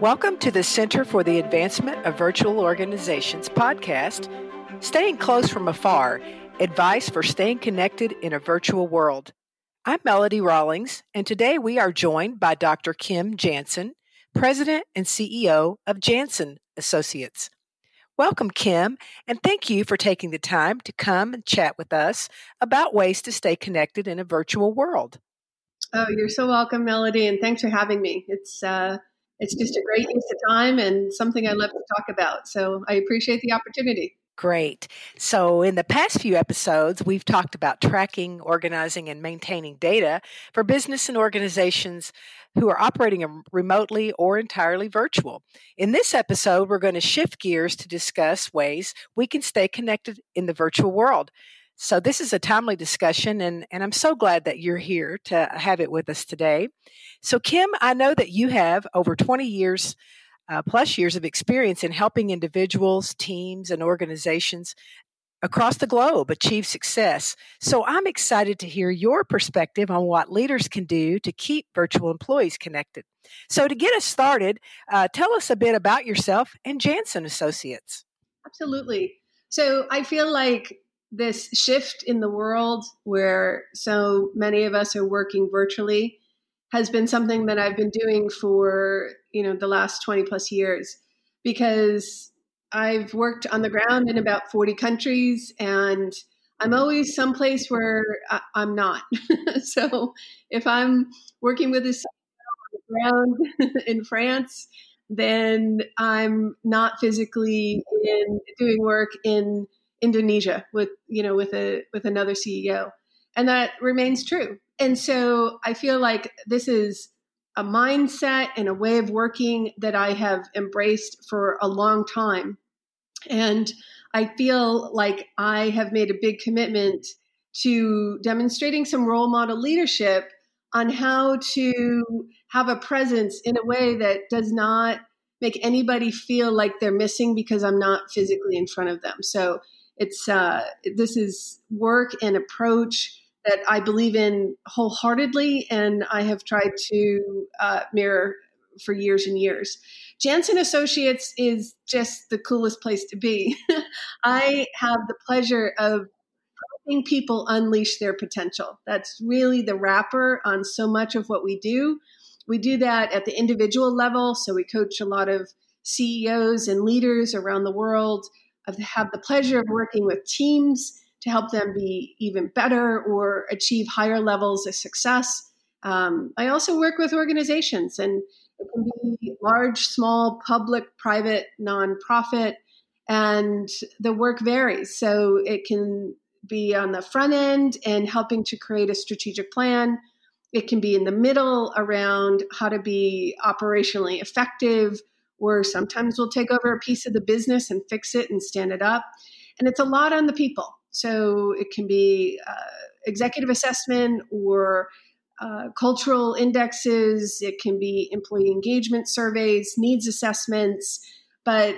Welcome to the Center for the Advancement of Virtual Organizations podcast, Staying Close from Afar Advice for Staying Connected in a Virtual World. I'm Melody Rawlings, and today we are joined by Dr. Kim Jansen, President and CEO of Jansen Associates. Welcome, Kim, and thank you for taking the time to come and chat with us about ways to stay connected in a virtual world. Oh, you're so welcome, Melody, and thanks for having me. It's uh, it's just a great use of time and something I love to talk about. So I appreciate the opportunity. Great. So, in the past few episodes, we've talked about tracking, organizing, and maintaining data for business and organizations who are operating remotely or entirely virtual. In this episode, we're going to shift gears to discuss ways we can stay connected in the virtual world. So, this is a timely discussion, and, and I'm so glad that you're here to have it with us today. So, Kim, I know that you have over 20 years uh, plus years of experience in helping individuals, teams, and organizations across the globe achieve success. So I'm excited to hear your perspective on what leaders can do to keep virtual employees connected. So to get us started, uh, tell us a bit about yourself and Jansen Associates. Absolutely. So I feel like this shift in the world where so many of us are working virtually has been something that I've been doing for, you know, the last 20 plus years because I've worked on the ground in about 40 countries and I'm always someplace where I, am not. so if I'm working with this on the ground in France, then I'm not physically in doing work in Indonesia with, you know, with a with another CEO. And that remains true. And so I feel like this is a mindset and a way of working that I have embraced for a long time. And I feel like I have made a big commitment to demonstrating some role model leadership on how to have a presence in a way that does not make anybody feel like they're missing because I'm not physically in front of them. So it's uh, this is work and approach that I believe in wholeheartedly, and I have tried to uh, mirror for years and years. Jansen Associates is just the coolest place to be. I have the pleasure of helping people unleash their potential. That's really the wrapper on so much of what we do. We do that at the individual level, so we coach a lot of CEOs and leaders around the world. I have had the pleasure of working with teams to help them be even better or achieve higher levels of success. Um, I also work with organizations, and it can be large, small, public, private, nonprofit, and the work varies. So it can be on the front end and helping to create a strategic plan. It can be in the middle around how to be operationally effective, or sometimes we'll take over a piece of the business and fix it and stand it up. And it's a lot on the people. So it can be uh, executive assessment or uh, cultural indexes. It can be employee engagement surveys, needs assessments. But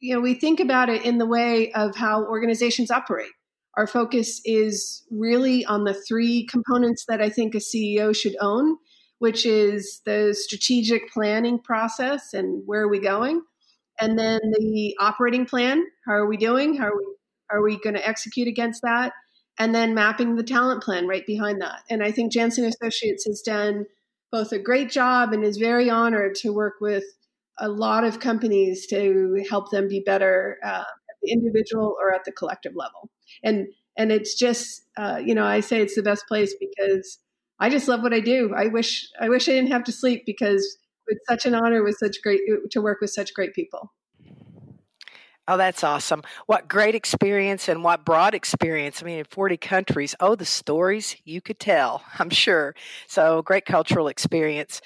you know, we think about it in the way of how organizations operate. Our focus is really on the three components that I think a CEO should own, which is the strategic planning process and where are we going, and then the operating plan. How are we doing? How are we are we going to execute against that? And then mapping the talent plan right behind that. And I think Jansen Associates has done both a great job and is very honored to work with a lot of companies to help them be better uh, at the individual or at the collective level. And and it's just uh, you know I say it's the best place because I just love what I do. I wish I wish I didn't have to sleep because it's such an honor with such great to work with such great people. Oh, that's awesome. What great experience and what broad experience. I mean, in 40 countries. Oh, the stories you could tell, I'm sure. So, great cultural experience.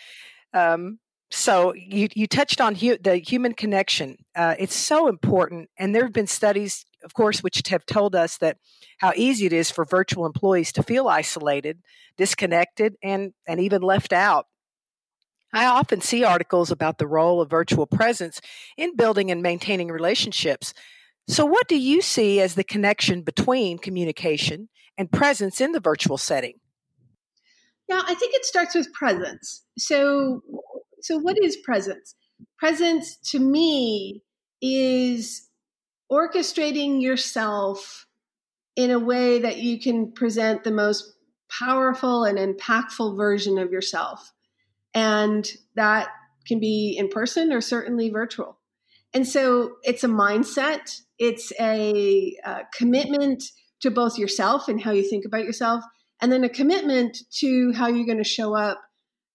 Um, so, you, you touched on hu- the human connection. Uh, it's so important. And there have been studies, of course, which have told us that how easy it is for virtual employees to feel isolated, disconnected, and, and even left out. I often see articles about the role of virtual presence in building and maintaining relationships. So, what do you see as the connection between communication and presence in the virtual setting? Yeah, I think it starts with presence. So, so what is presence? presence to me is orchestrating yourself in a way that you can present the most powerful and impactful version of yourself. And that can be in person or certainly virtual. And so it's a mindset, it's a, a uh, commitment to both yourself and how you think about yourself, and then a commitment to how you're going to show up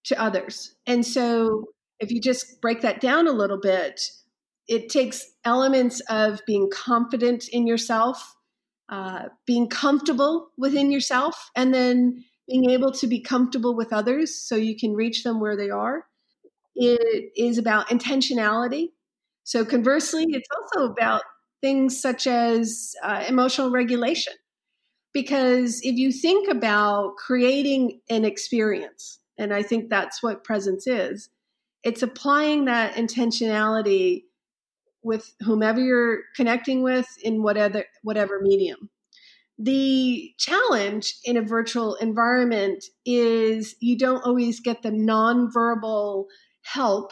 to others. And so if you just break that down a little bit, it takes elements of being confident in yourself, uh, being comfortable within yourself, and then being able to be comfortable with others so you can reach them where they are. It is about intentionality. So, conversely, it's also about things such as uh, emotional regulation. Because if you think about creating an experience, and I think that's what presence is, it's applying that intentionality with whomever you're connecting with in whatever whatever medium. The challenge in a virtual environment is you don't always get the nonverbal help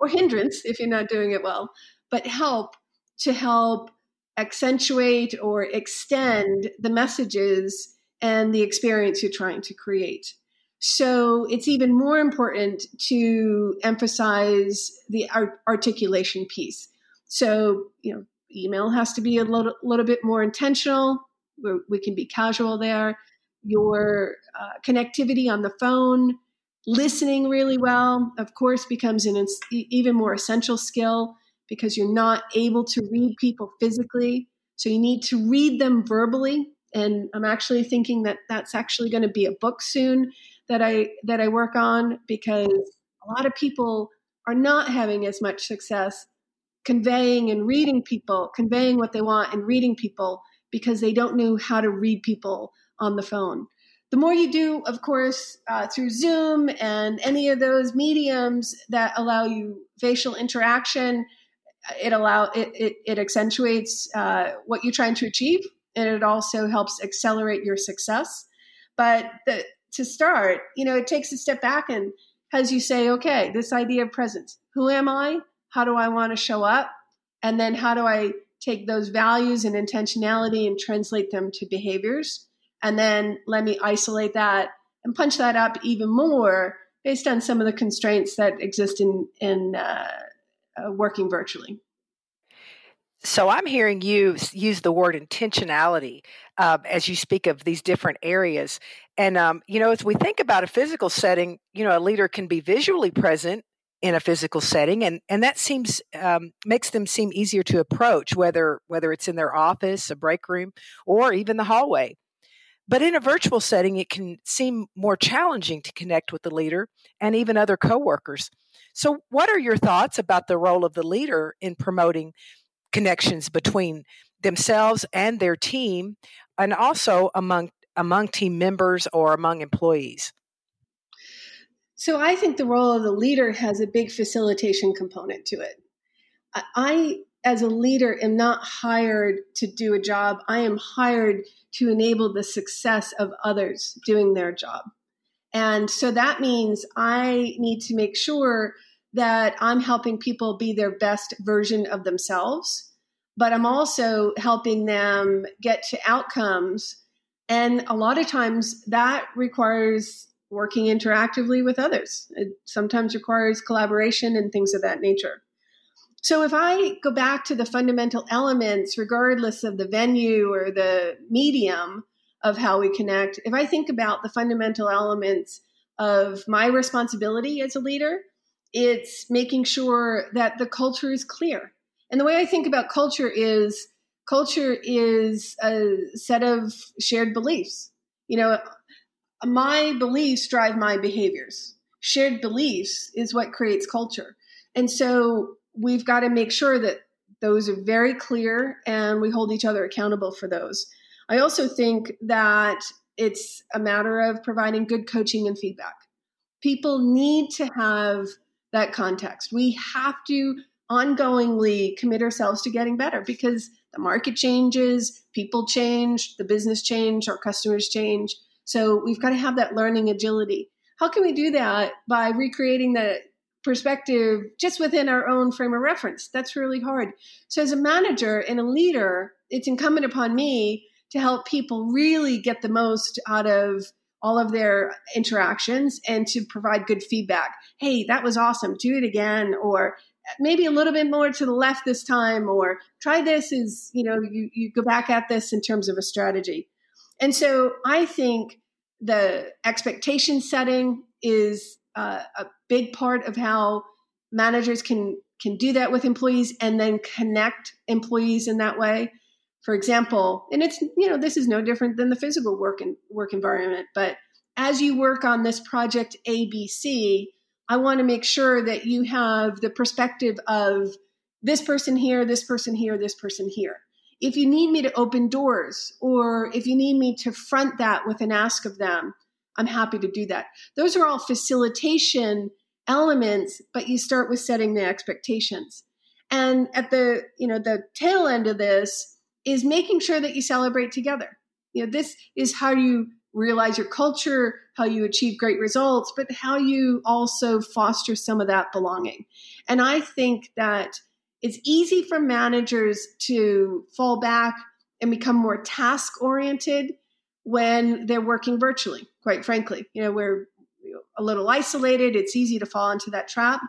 or hindrance if you're not doing it well, but help to help accentuate or extend the messages and the experience you're trying to create. So it's even more important to emphasize the art- articulation piece. So, you know, email has to be a little, little bit more intentional. We're, we can be casual there. Your uh, connectivity on the phone, listening really well, of course, becomes an even more essential skill because you're not able to read people physically. So you need to read them verbally. And I'm actually thinking that that's actually going to be a book soon that I that I work on because a lot of people are not having as much success conveying and reading people, conveying what they want and reading people because they don't know how to read people on the phone. The more you do, of course, uh, through Zoom and any of those mediums that allow you facial interaction, it allow it, it, it accentuates uh, what you're trying to achieve, and it also helps accelerate your success. But the, to start, you know, it takes a step back and as you say, okay, this idea of presence. Who am I? How do I want to show up? And then how do I take those values and intentionality and translate them to behaviors? And then let me isolate that and punch that up even more based on some of the constraints that exist in, in uh, uh, working virtually. So I'm hearing you use the word intentionality uh, as you speak of these different areas. And, um, you know, as we think about a physical setting, you know, a leader can be visually present in a physical setting and and that seems um, makes them seem easier to approach whether whether it's in their office a break room or even the hallway. But in a virtual setting it can seem more challenging to connect with the leader and even other coworkers. So what are your thoughts about the role of the leader in promoting connections between themselves and their team and also among among team members or among employees so I think the role of the leader has a big facilitation component to it. I, as a leader, am not hired to do a job. I am hired to enable the success of others doing their job. And so that means I need to make sure that I'm helping people be their best version of themselves, but I'm also helping them get to outcomes. And a lot of times that requires working interactively with others. It sometimes requires collaboration and things of that nature. So if I go back to the fundamental elements, regardless of the venue or the medium of how we connect, if I think about the fundamental elements of my responsibility as a leader, it's making sure that the culture is clear. And the way I think about culture is culture is a set of shared beliefs. You know, my beliefs drive my behaviors. Shared beliefs is what creates culture. And so we've got to make sure that those are very clear and we hold each other accountable for those. I also think that it's a matter of providing good coaching and feedback. People need to have that context. We have to ongoingly commit ourselves to getting better because the market changes, people change, the business change, our customers change. So we've got to have that learning agility. How can we do that? By recreating the perspective just within our own frame of reference. That's really hard. So, as a manager and a leader, it's incumbent upon me to help people really get the most out of all of their interactions and to provide good feedback. Hey, that was awesome. Do it again. Or maybe a little bit more to the left this time. Or try this as, you know, you, you go back at this in terms of a strategy. And so I think the expectation setting is uh, a big part of how managers can can do that with employees and then connect employees in that way for example, and it's you know this is no different than the physical work and work environment, but as you work on this project ABC, I want to make sure that you have the perspective of this person here, this person here, this person here. If you need me to open doors or if you need me to front that with an ask of them, I'm happy to do that. Those are all facilitation elements, but you start with setting the expectations. And at the, you know, the tail end of this, is making sure that you celebrate together. You know, this is how you realize your culture, how you achieve great results, but how you also foster some of that belonging. And I think that it's easy for managers to fall back and become more task oriented when they're working virtually, quite frankly. You know, we're a little isolated, it's easy to fall into that trap.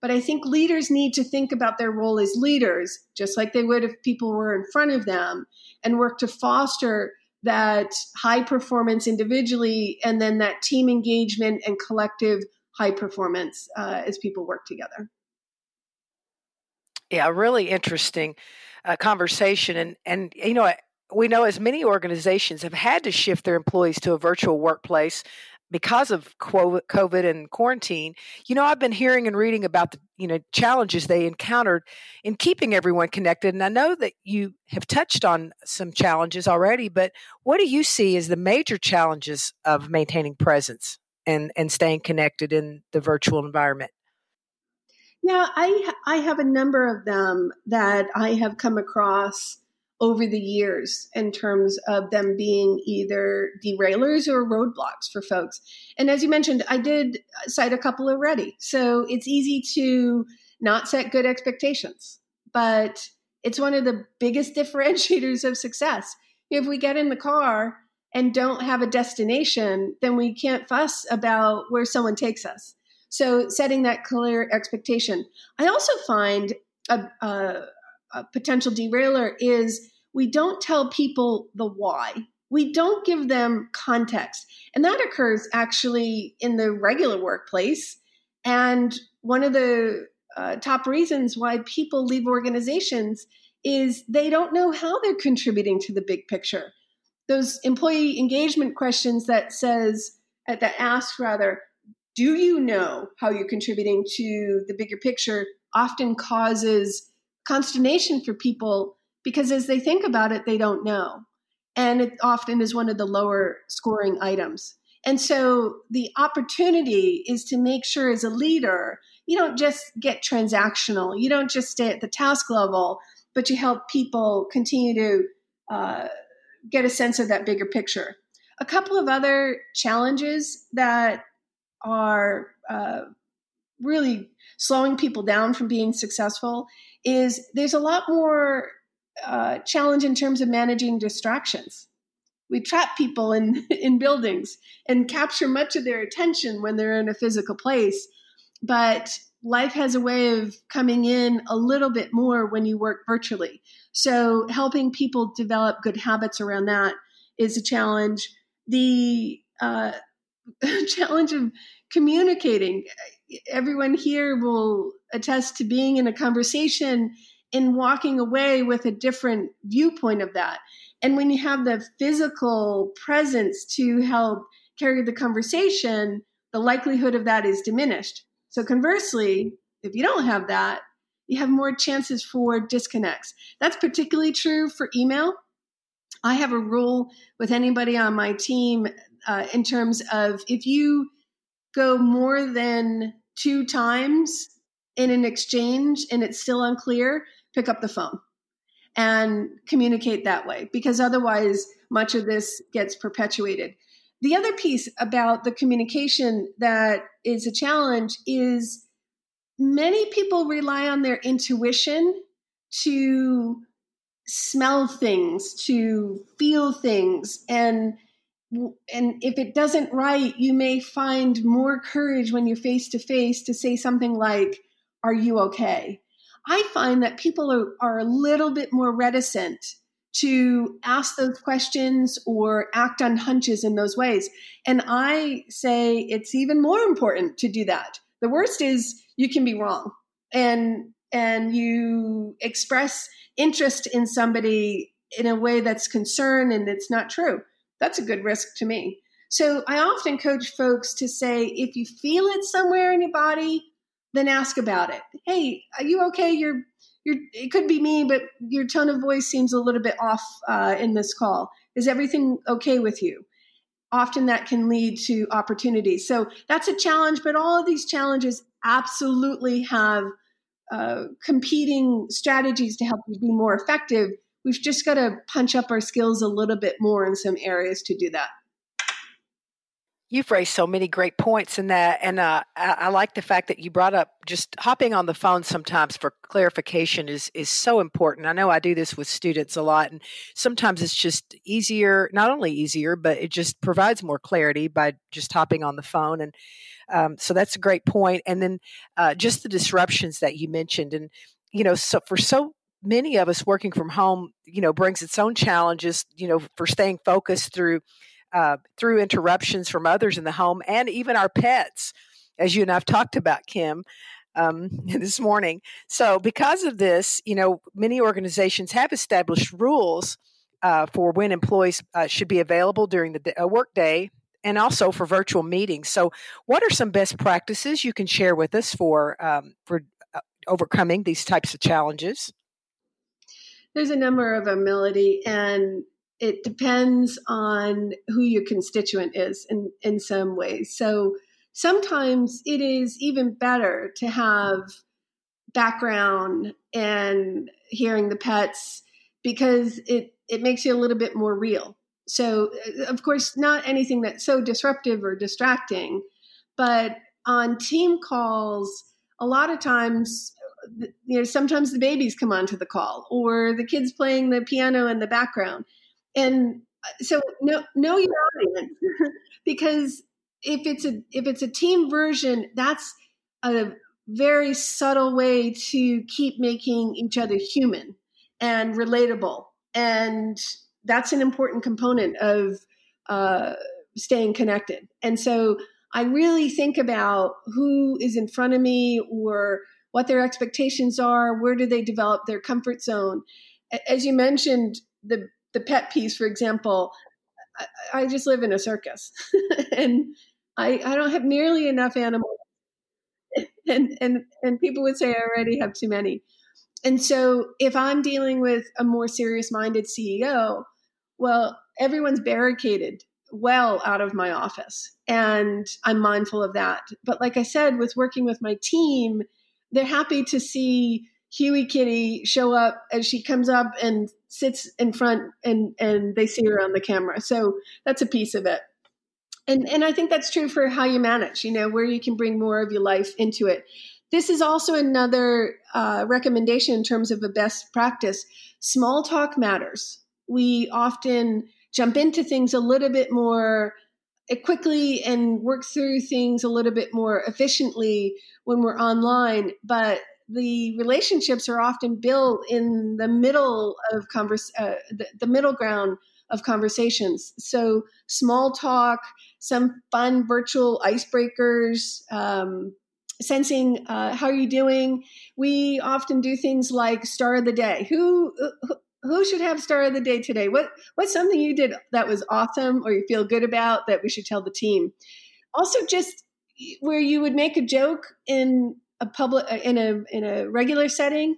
But I think leaders need to think about their role as leaders, just like they would if people were in front of them, and work to foster that high performance individually and then that team engagement and collective high performance uh, as people work together. Yeah, really interesting uh, conversation. And, and, you know, we know as many organizations have had to shift their employees to a virtual workplace because of COVID and quarantine, you know, I've been hearing and reading about the, you know, challenges they encountered in keeping everyone connected. And I know that you have touched on some challenges already, but what do you see as the major challenges of maintaining presence and, and staying connected in the virtual environment? Yeah, I I have a number of them that I have come across over the years in terms of them being either derailers or roadblocks for folks. And as you mentioned, I did cite a couple already. So it's easy to not set good expectations, but it's one of the biggest differentiators of success. If we get in the car and don't have a destination, then we can't fuss about where someone takes us. So setting that clear expectation. I also find a, a a potential derailer is we don't tell people the why. We don't give them context. And that occurs actually in the regular workplace. And one of the uh, top reasons why people leave organizations is they don't know how they're contributing to the big picture. Those employee engagement questions that says, that ask rather, do you know how you're contributing to the bigger picture often causes consternation for people because as they think about it, they don't know. And it often is one of the lower scoring items. And so the opportunity is to make sure as a leader, you don't just get transactional, you don't just stay at the task level, but you help people continue to uh, get a sense of that bigger picture. A couple of other challenges that are uh, really slowing people down from being successful is there's a lot more uh, challenge in terms of managing distractions. We trap people in, in buildings and capture much of their attention when they're in a physical place. But life has a way of coming in a little bit more when you work virtually. So, helping people develop good habits around that is a challenge. The uh, challenge of communicating. Everyone here will attest to being in a conversation and walking away with a different viewpoint of that. And when you have the physical presence to help carry the conversation, the likelihood of that is diminished. So, conversely, if you don't have that, you have more chances for disconnects. That's particularly true for email. I have a rule with anybody on my team uh, in terms of if you go more than two times in an exchange and it's still unclear, pick up the phone and communicate that way because otherwise much of this gets perpetuated. The other piece about the communication that is a challenge is many people rely on their intuition to smell things, to feel things, and and if it doesn't right, you may find more courage when you're face to face to say something like, "Are you okay?" I find that people are, are a little bit more reticent to ask those questions or act on hunches in those ways. And I say it's even more important to do that. The worst is you can be wrong and and you express interest in somebody in a way that's concern and it's not true. That's a good risk to me. So I often coach folks to say if you feel it somewhere in your body, then ask about it. Hey, are you okay? You're you're it could be me, but your tone of voice seems a little bit off uh, in this call. Is everything okay with you? Often that can lead to opportunities. So that's a challenge, but all of these challenges absolutely have uh, competing strategies to help you be more effective. We've just got to punch up our skills a little bit more in some areas to do that. You've raised so many great points in that, and uh, I, I, like the fact that you brought up just hopping on the phone sometimes for clarification is is so important. I know I do this with students a lot, and sometimes it's just easier, not only easier, but it just provides more clarity by just hopping on the phone. And um, so that's a great point. And then uh, just the disruptions that you mentioned, and you know, so for so many of us working from home, you know, brings its own challenges. You know, for staying focused through uh, through interruptions from others in the home and even our pets, as you and I've talked about, Kim. Um, this morning. So, because of this, you know, many organizations have established rules uh, for when employees uh, should be available during the uh, workday and also for virtual meetings. So, what are some best practices you can share with us for um, for uh, overcoming these types of challenges? There's a number of them, Melody, and it depends on who your constituent is in, in some ways. So sometimes it is even better to have background and hearing the pets because it, it makes you a little bit more real. So, uh, of course, not anything that's so disruptive or distracting, but on team calls, a lot of times, you know, sometimes the babies come onto the call or the kids playing the piano in the background. And uh, so know know your audience because if it's a if it's a team version that's a very subtle way to keep making each other human and relatable. And that's an important component of uh, staying connected. And so i really think about who is in front of me or what their expectations are where do they develop their comfort zone as you mentioned the the pet piece, for example, I, I just live in a circus and I, I don't have nearly enough animals. And, and, and people would say I already have too many. And so if I'm dealing with a more serious minded CEO, well, everyone's barricaded well out of my office. And I'm mindful of that. But like I said, with working with my team, they're happy to see Huey Kitty show up as she comes up and sits in front and and they see her on the camera. So that's a piece of it. And and I think that's true for how you manage, you know, where you can bring more of your life into it. This is also another uh, recommendation in terms of a best practice. Small talk matters. We often jump into things a little bit more quickly and work through things a little bit more efficiently when we're online, but the relationships are often built in the middle of converse, uh, the, the middle ground of conversations. So small talk, some fun virtual icebreakers, um, sensing uh, how are you doing. We often do things like star of the day. Who who should have star of the day today? What what's something you did that was awesome or you feel good about that we should tell the team? Also, just where you would make a joke in a public uh, in a in a regular setting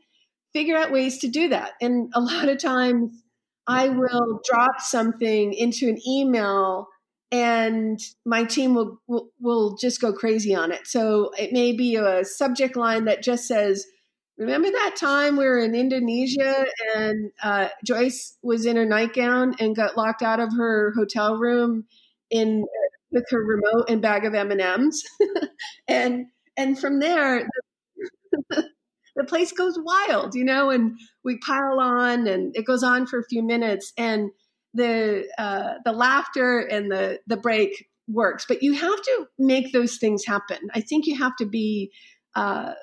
figure out ways to do that and a lot of times i will drop something into an email and my team will, will, will just go crazy on it so it may be a subject line that just says remember that time we were in indonesia and uh, joyce was in her nightgown and got locked out of her hotel room in with her remote and bag of m&ms and and from there the place goes wild, you know, and we pile on and it goes on for a few minutes and the uh, the laughter and the the break works. But you have to make those things happen. I think you have to be uh, uh,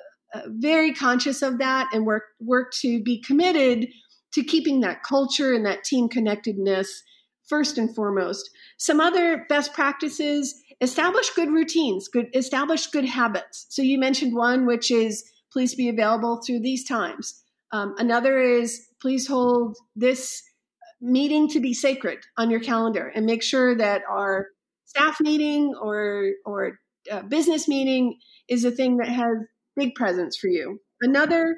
very conscious of that and work work to be committed to keeping that culture and that team connectedness first and foremost. Some other best practices establish good routines, good establish good habits. So you mentioned one which is please be available through these times. Um, another is please hold this meeting to be sacred on your calendar and make sure that our staff meeting or or uh, business meeting is a thing that has big presence for you. Another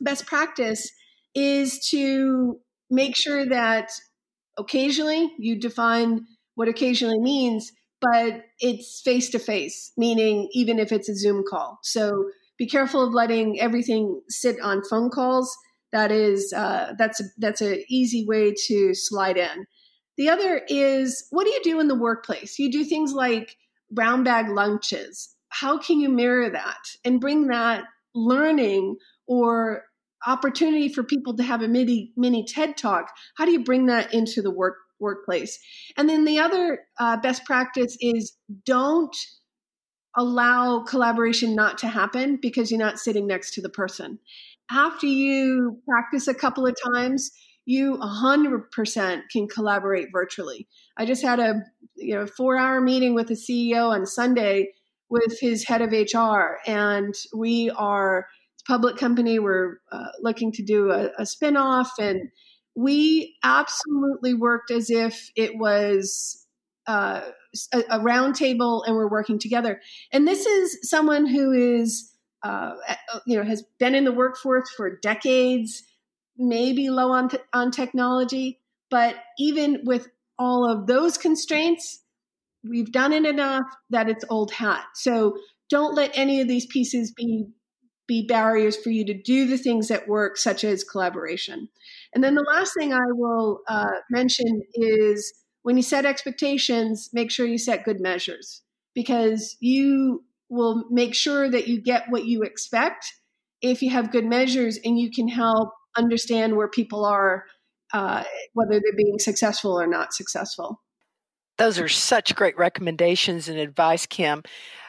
best practice is to make sure that occasionally you define what occasionally means, but it's face to face, meaning even if it's a Zoom call. So be careful of letting everything sit on phone calls. That is uh, that's a, that's an easy way to slide in. The other is what do you do in the workplace? You do things like brown bag lunches how can you mirror that and bring that learning or opportunity for people to have a mini mini TED talk? How do you bring that into the work workplace? And then the other uh, best practice is don't allow collaboration not to happen because you're not sitting next to the person. After you practice a couple of times, you 100% can collaborate virtually. I just had a you know 4-hour meeting with the CEO on Sunday with his head of HR, and we are public company. We're uh, looking to do a, a spinoff, and we absolutely worked as if it was uh, a, a roundtable, and we're working together. And this is someone who is, uh, you know, has been in the workforce for decades, maybe low on on technology, but even with all of those constraints, we've done it enough that it's old hat. So don't let any of these pieces be be barriers for you to do the things that work, such as collaboration. And then the last thing I will uh, mention is when you set expectations, make sure you set good measures because you will make sure that you get what you expect if you have good measures and you can help understand where people are, uh, whether they're being successful or not successful. Those are such great recommendations and advice, Kim.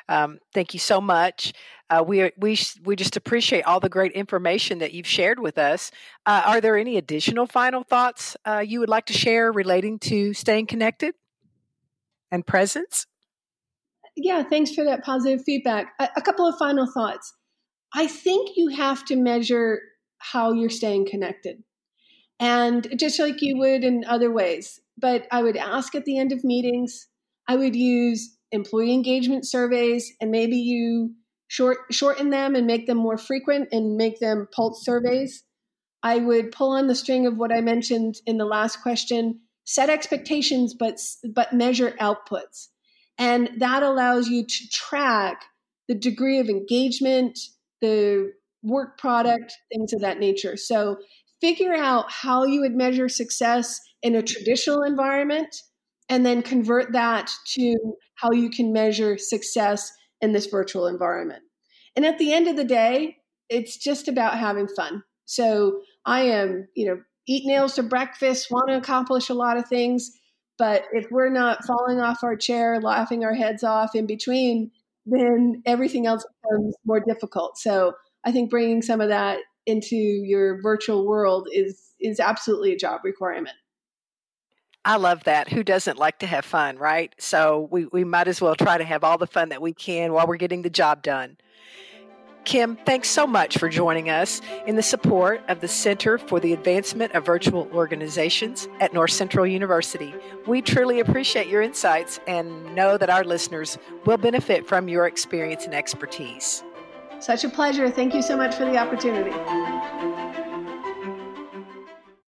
Um, thank you so much. Uh, we we we just appreciate all the great information that you've shared with us. Uh, are there any additional final thoughts uh, you would like to share relating to staying connected and presence? Yeah, thanks for that positive feedback. A, a couple of final thoughts. I think you have to measure how you're staying connected, and just like you would in other ways but I would ask at the end of meetings. I would use employee engagement surveys and maybe you short shorten them and make them more frequent and make them pulse surveys. I would pull on the string of what I mentioned in the last question, set expectations but but measure outputs. And that allows you to track the degree of engagement, the work product, things of that nature. So figure out how you would measure success in a traditional environment and then convert that to how you can measure success in this virtual environment. And at the end of the day, it's just about having fun. So I am, you know, eat nails to breakfast, want to accomplish a lot of things. But if we're not falling off our chair, laughing our heads off in between, then everything else becomes more difficult. So I think bringing some of that into your virtual world is is absolutely a job requirement. I love that. Who doesn't like to have fun, right? So we, we might as well try to have all the fun that we can while we're getting the job done. Kim, thanks so much for joining us in the support of the Center for the Advancement of Virtual Organizations at North Central University. We truly appreciate your insights and know that our listeners will benefit from your experience and expertise. Such a pleasure. Thank you so much for the opportunity.